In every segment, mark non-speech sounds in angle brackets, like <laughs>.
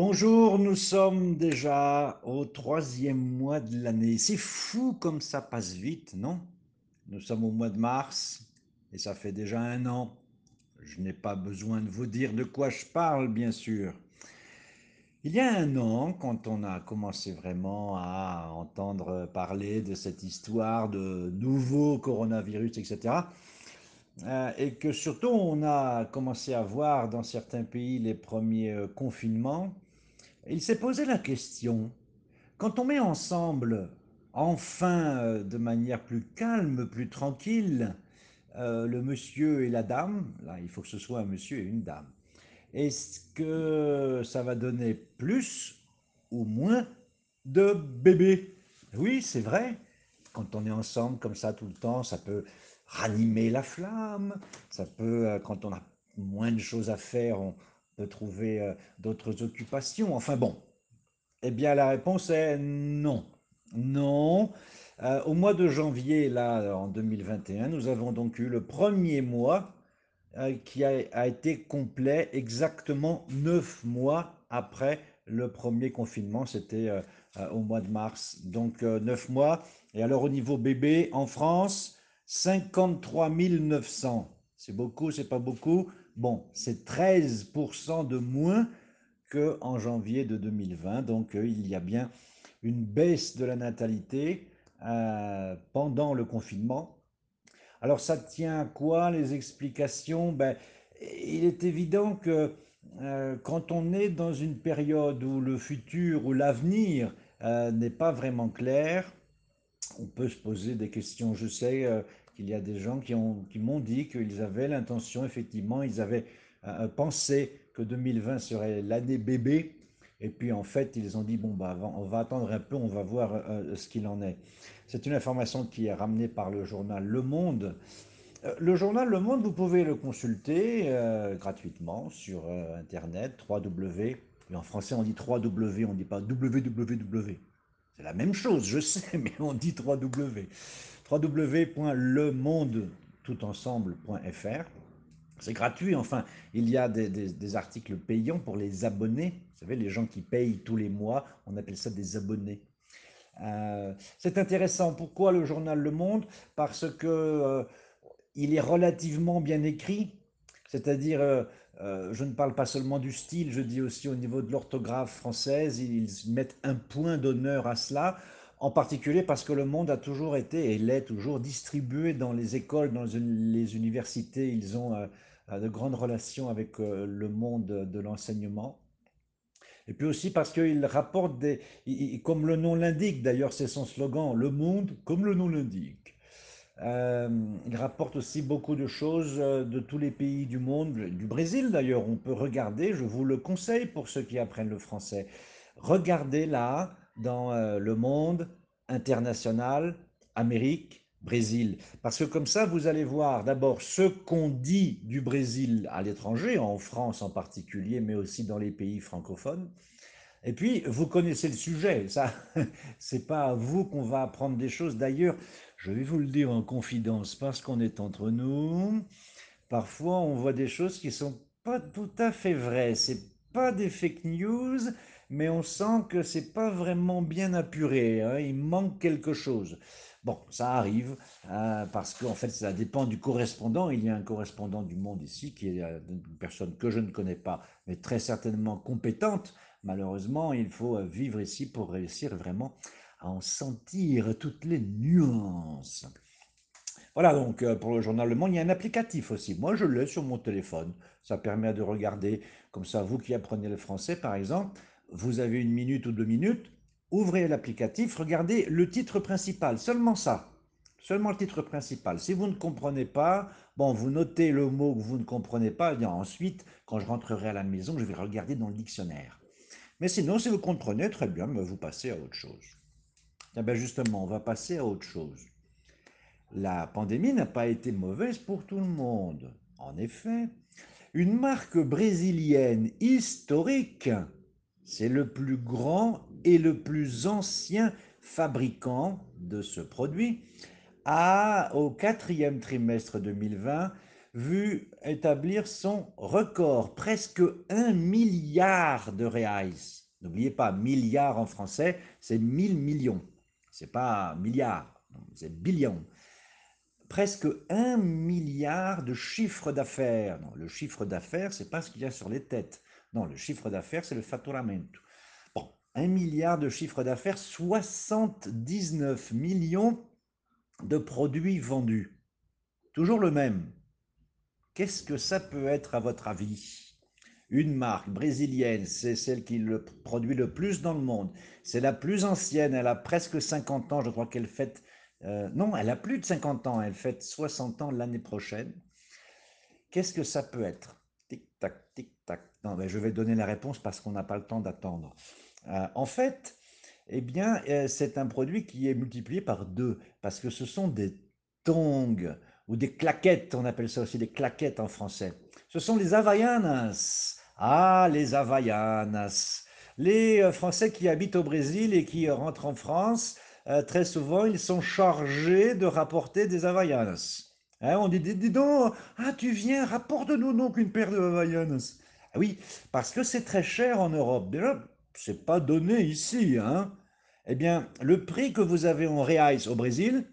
Bonjour, nous sommes déjà au troisième mois de l'année. C'est fou comme ça passe vite, non? Nous sommes au mois de mars et ça fait déjà un an. Je n'ai pas besoin de vous dire de quoi je parle, bien sûr. Il y a un an, quand on a commencé vraiment à entendre parler de cette histoire de nouveau coronavirus, etc., euh, et que surtout on a commencé à voir dans certains pays les premiers confinements, il s'est posé la question, quand on met ensemble, enfin euh, de manière plus calme, plus tranquille, euh, le monsieur et la dame, là il faut que ce soit un monsieur et une dame, est-ce que ça va donner plus ou moins de bébés? Oui, c'est vrai. Quand on est ensemble comme ça tout le temps, ça peut ranimer la flamme. Ça peut, euh, quand on a moins de choses à faire, on peut trouver euh, d'autres occupations. Enfin bon, eh bien la réponse est non. Non. Euh, au mois de janvier, là, en 2021, nous avons donc eu le premier mois euh, qui a, été complet exactement neuf mois après le premier confinement. C'était au mois de mars. Donc neuf mois. Et alors au niveau bébé, en France, 53 900. C'est beaucoup, c'est pas beaucoup. Bon, c'est 13% de moins qu'en janvier de 2020. Donc euh, il y a bien une baisse de la natalité euh, pendant le confinement. Alors ça tient à quoi les explications? Ben, Il est évident que euh, quand on est dans une période où le futur ou l'avenir n'est pas vraiment clair, on peut se poser des questions. Je sais qu'il y a des gens qui ont, qui m'ont dit qu'ils avaient l'intention, effectivement, ils avaient euh, pensé que 2020 serait l'année bébé. Et puis en fait, ils ont dit, bon, bah, on va attendre un peu, on va voir euh, ce qu'il en est. C'est une information qui est ramenée par le journal Le Monde. Euh, Le journal Le Monde, vous pouvez le consulter euh, gratuitement sur euh, Internet, 3W. Et en français, on dit 3W, on ne dit pas www. C'est la même chose, je sais, <laughs> mais on dit 3W. www.lemonde toutensemble.fr. C'est gratuit, enfin, il y a des, articles payants pour les abonnés. Vous savez, les gens qui payent tous les mois, on appelle ça des abonnés. Euh, c'est intéressant. Pourquoi le journal Le Monde? Parce que euh, il est relativement bien écrit, c'est-à-dire, euh, je ne parle pas seulement du style, je dis aussi au niveau de l'orthographe française, ils mettent un point d'honneur à cela, en particulier parce que le monde a toujours été et l'est toujours distribué dans les écoles, dans les universités, ils ont euh, euh, de grandes relations avec euh, le monde de l'enseignement. Et puis aussi parce qu'il rapporte des, comme le nom l'indique, d'ailleurs c'est son slogan, le monde comme le nom l'indique. Il rapporte aussi beaucoup de choses de tous les pays du monde, du Brésil d'ailleurs. On peut regarder, je vous le conseille pour ceux qui apprennent le français. Regardez là, dans euh, le monde international, Amérique, Brésil. Parce que comme ça, vous allez voir d'abord ce qu'on dit du Brésil à l'étranger, en France en particulier, mais aussi dans les pays francophones. Et puis, vous connaissez le sujet. Ça, <laughs> c'est pas à vous qu'on va apprendre des choses. D'ailleurs, je vais vous le dire en confidence, parce qu'on est entre nous. Parfois, on voit des choses qui sont pas tout à fait vraies. C'est pas des fake news, mais on sent que c'est pas vraiment bien apuré. hein. Il manque quelque chose. Bon, ça arrive, euh, parce qu'en fait, ça dépend du correspondant. Il y a un correspondant du Monde ici, qui est euh, une personne que je ne connais pas, mais très certainement compétente. Malheureusement, il faut euh, vivre ici pour réussir vraiment à en sentir toutes les nuances. Voilà donc euh, pour le journal Le Monde, il y a un applicatif aussi. Moi, je l'ai sur mon téléphone. Ça permet de regarder, comme ça, vous qui apprenez le français, par exemple, vous avez une minute ou deux minutes, ouvrez l'applicatif, regardez le titre principal, seulement ça. Seulement le titre principal. Si vous ne comprenez pas, bon, vous notez le mot que vous ne comprenez pas, et ensuite, quand je rentrerai à la maison, je vais regarder dans le dictionnaire. Mais sinon, si vous comprenez, très bien, vous passez à autre chose. Eh bien justement, on va passer à autre chose. La pandémie n'a pas été mauvaise pour tout le monde. En effet, une marque brésilienne historique, c'est le plus grand et le plus ancien fabricant de ce produit, a, au quatrième trimestre 2020, vu établir son record, presque un milliard de reais. N'oubliez pas, milliard en français, c'est mille millions. C'est pas milliard, c'est billion. Presque un milliard de chiffre d'affaires. le chiffre d'affaires, c'est pas ce qu'il y a sur les têtes. Non, le chiffre d'affaires, c'est le faturamento. Bon, un milliard de chiffre d'affaires, 79 millions de produits vendus. Toujours le même. Qu'est-ce que ça peut être à votre avis? Une marque brésilienne, c'est celle qui le produit le plus dans le monde. C'est la plus ancienne, elle a presque 50 ans, je crois qu'elle fête... Euh, non, elle a plus de 50 ans, elle fête 60 ans l'année prochaine. Qu'est-ce que ça peut être? Tic-tac, tic-tac. Mais je vais donner la réponse parce qu'on n'a pas le temps d'attendre. Euh, en fait, eh bien, euh, c'est un produit qui est multiplié par deux, parce que ce sont des tongs ou des claquettes, on appelle ça aussi des claquettes en français. Ce sont les Havaianas. Ah, les Havaianas. Les euh, Français qui habitent au Brésil et qui rentrent en France, très souvent, ils sont chargés de rapporter des Havaianas. Hein, on dit, dis donc, ah, tu viens, rapporte-nous donc une paire de Havaianas. Ah oui, parce que c'est très cher en Europe. Déjà, c'est pas donné ici. Hein. Eh bien, le prix que vous avez en reais au Brésil,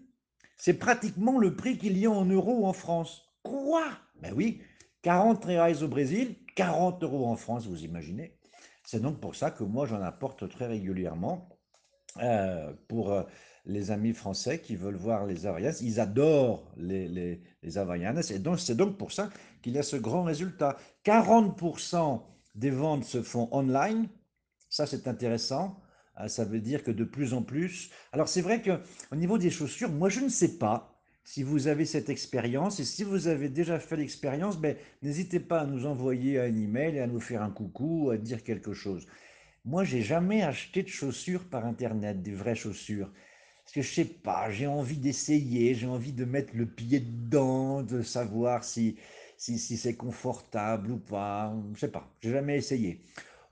c'est pratiquement le prix qu'il y a en euros en France. Quoi? Ben oui, 40 reais au Brésil, 40 euros en France, vous imaginez. C'est donc pour ça que moi j'en apporte très régulièrement euh, pour euh, les amis français qui veulent voir les Havaianas. Ils adorent les, les, les et donc c'est donc pour ça qu'il y a ce grand résultat. 40% des ventes se font online, ça c'est intéressant. Ah, ça veut dire que de plus en plus... Alors c'est vrai qu'au niveau des chaussures, moi je ne sais pas si vous avez cette expérience et si vous avez déjà fait l'expérience, ben, n'hésitez pas à nous envoyer un email et à nous faire un coucou, à dire quelque chose. Moi, j'ai jamais acheté de chaussures par internet, des vraies chaussures. Que je sais pas, j'ai envie d'essayer, j'ai envie de mettre le pied dedans, de savoir si, si, c'est confortable ou pas. Je sais pas, j'ai jamais essayé.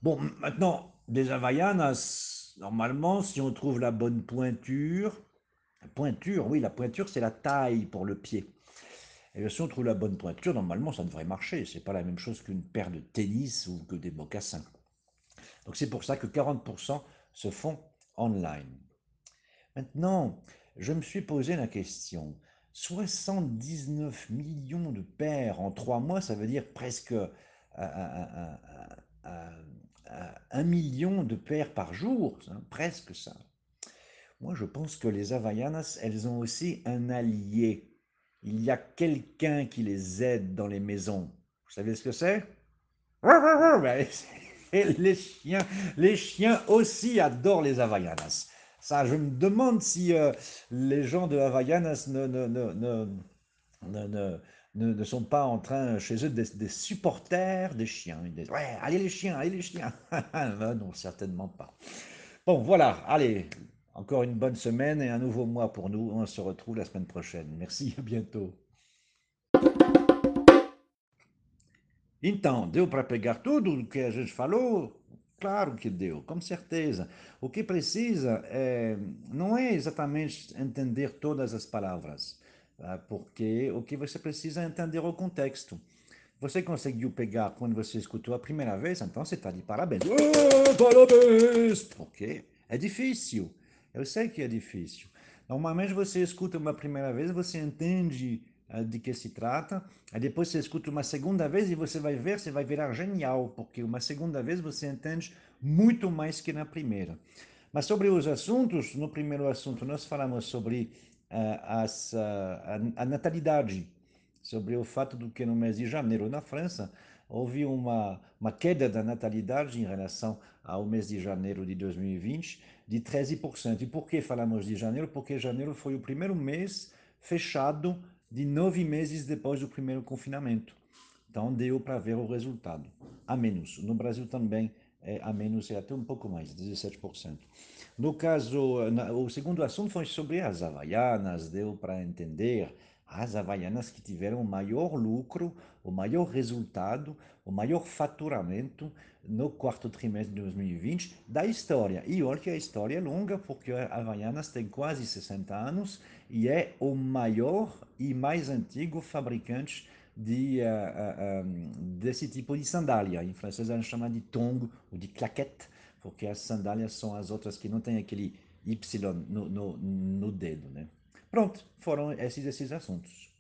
Bon, maintenant, des Havaianas, Normalement, si on trouve la bonne pointure, pointure, oui, la pointure, c'est la taille pour le pied. Et si on trouve la bonne pointure, normalement, ça devrait marcher. Ce n'est pas la même chose qu'une paire de tennis ou que des mocassins. Donc c'est pour ça que 40% se font online. Maintenant, je me suis posé la question. 79 millions de paires en trois mois, ça veut dire presque euh, un million de paires par jour, hein, presque ça. Moi, je pense que les Havaianas, elles ont aussi un allié. Il y a quelqu'un qui les aide dans les maisons. Vous savez ce que c'est <laughs> les chiens, les chiens aussi adorent les Havaianas. Ça, je me demande si euh, les gens de Havaianas ne, ne, ne, ne sont pas en train, chez eux, des, supporters des chiens. Ouais, allez les chiens, allez les chiens. <laughs> Ben non, certainement pas. Bon, voilà, allez, encore une bonne semaine et un nouveau mois pour nous. On se retrouve la semaine prochaine. Merci, à bientôt. Então, deu para pegar que a? Claro que deu, com certeza. O que precisa é, não é exatamente entender todas as palavras. Tá? porque o que você precisa é entender o contexto. Você conseguiu pegar quando você escutou a primeira vez, então você está de parabéns. Oh, parabéns! Porque é difícil. Eu sei que é difícil. Normalmente você escuta uma primeira vez, você entende de que se trata, aí depois você escuta uma segunda vez e você vai ver, você vai virar genial, porque uma segunda vez você entende muito mais que na primeira. Mas sobre os assuntos, no primeiro assunto nós falamos sobre as, a, a, natalidade, sobre o fato do que no mês de janeiro na França houve uma, uma queda da natalidade em relação ao mês de janeiro de 2020 de 13%. E por que falamos de janeiro? Porque janeiro foi o primeiro mês fechado de nove meses depois do primeiro confinamento. Então deu para ver o resultado. A menos. No Brasil também é a menos, é até um pouco mais, 17%. No caso, na, o segundo assunto foi sobre as Havaianas, deu para entender as Havaianas que tiveram o maior lucro, o maior resultado, o maior faturamento no quarto trimestre de 2020 da história. E olha que a história é longa, porque a Havaianas tem quase 60 anos e é o maior e mais antigo fabricante de, uh, uh, desse tipo de sandália. Em francês a gente chama de tongue ou de claquette, porque as sandálias são as outras que não tem aquele Y no, no, no dedo. Né? Pronto, foram esses, esses assuntos.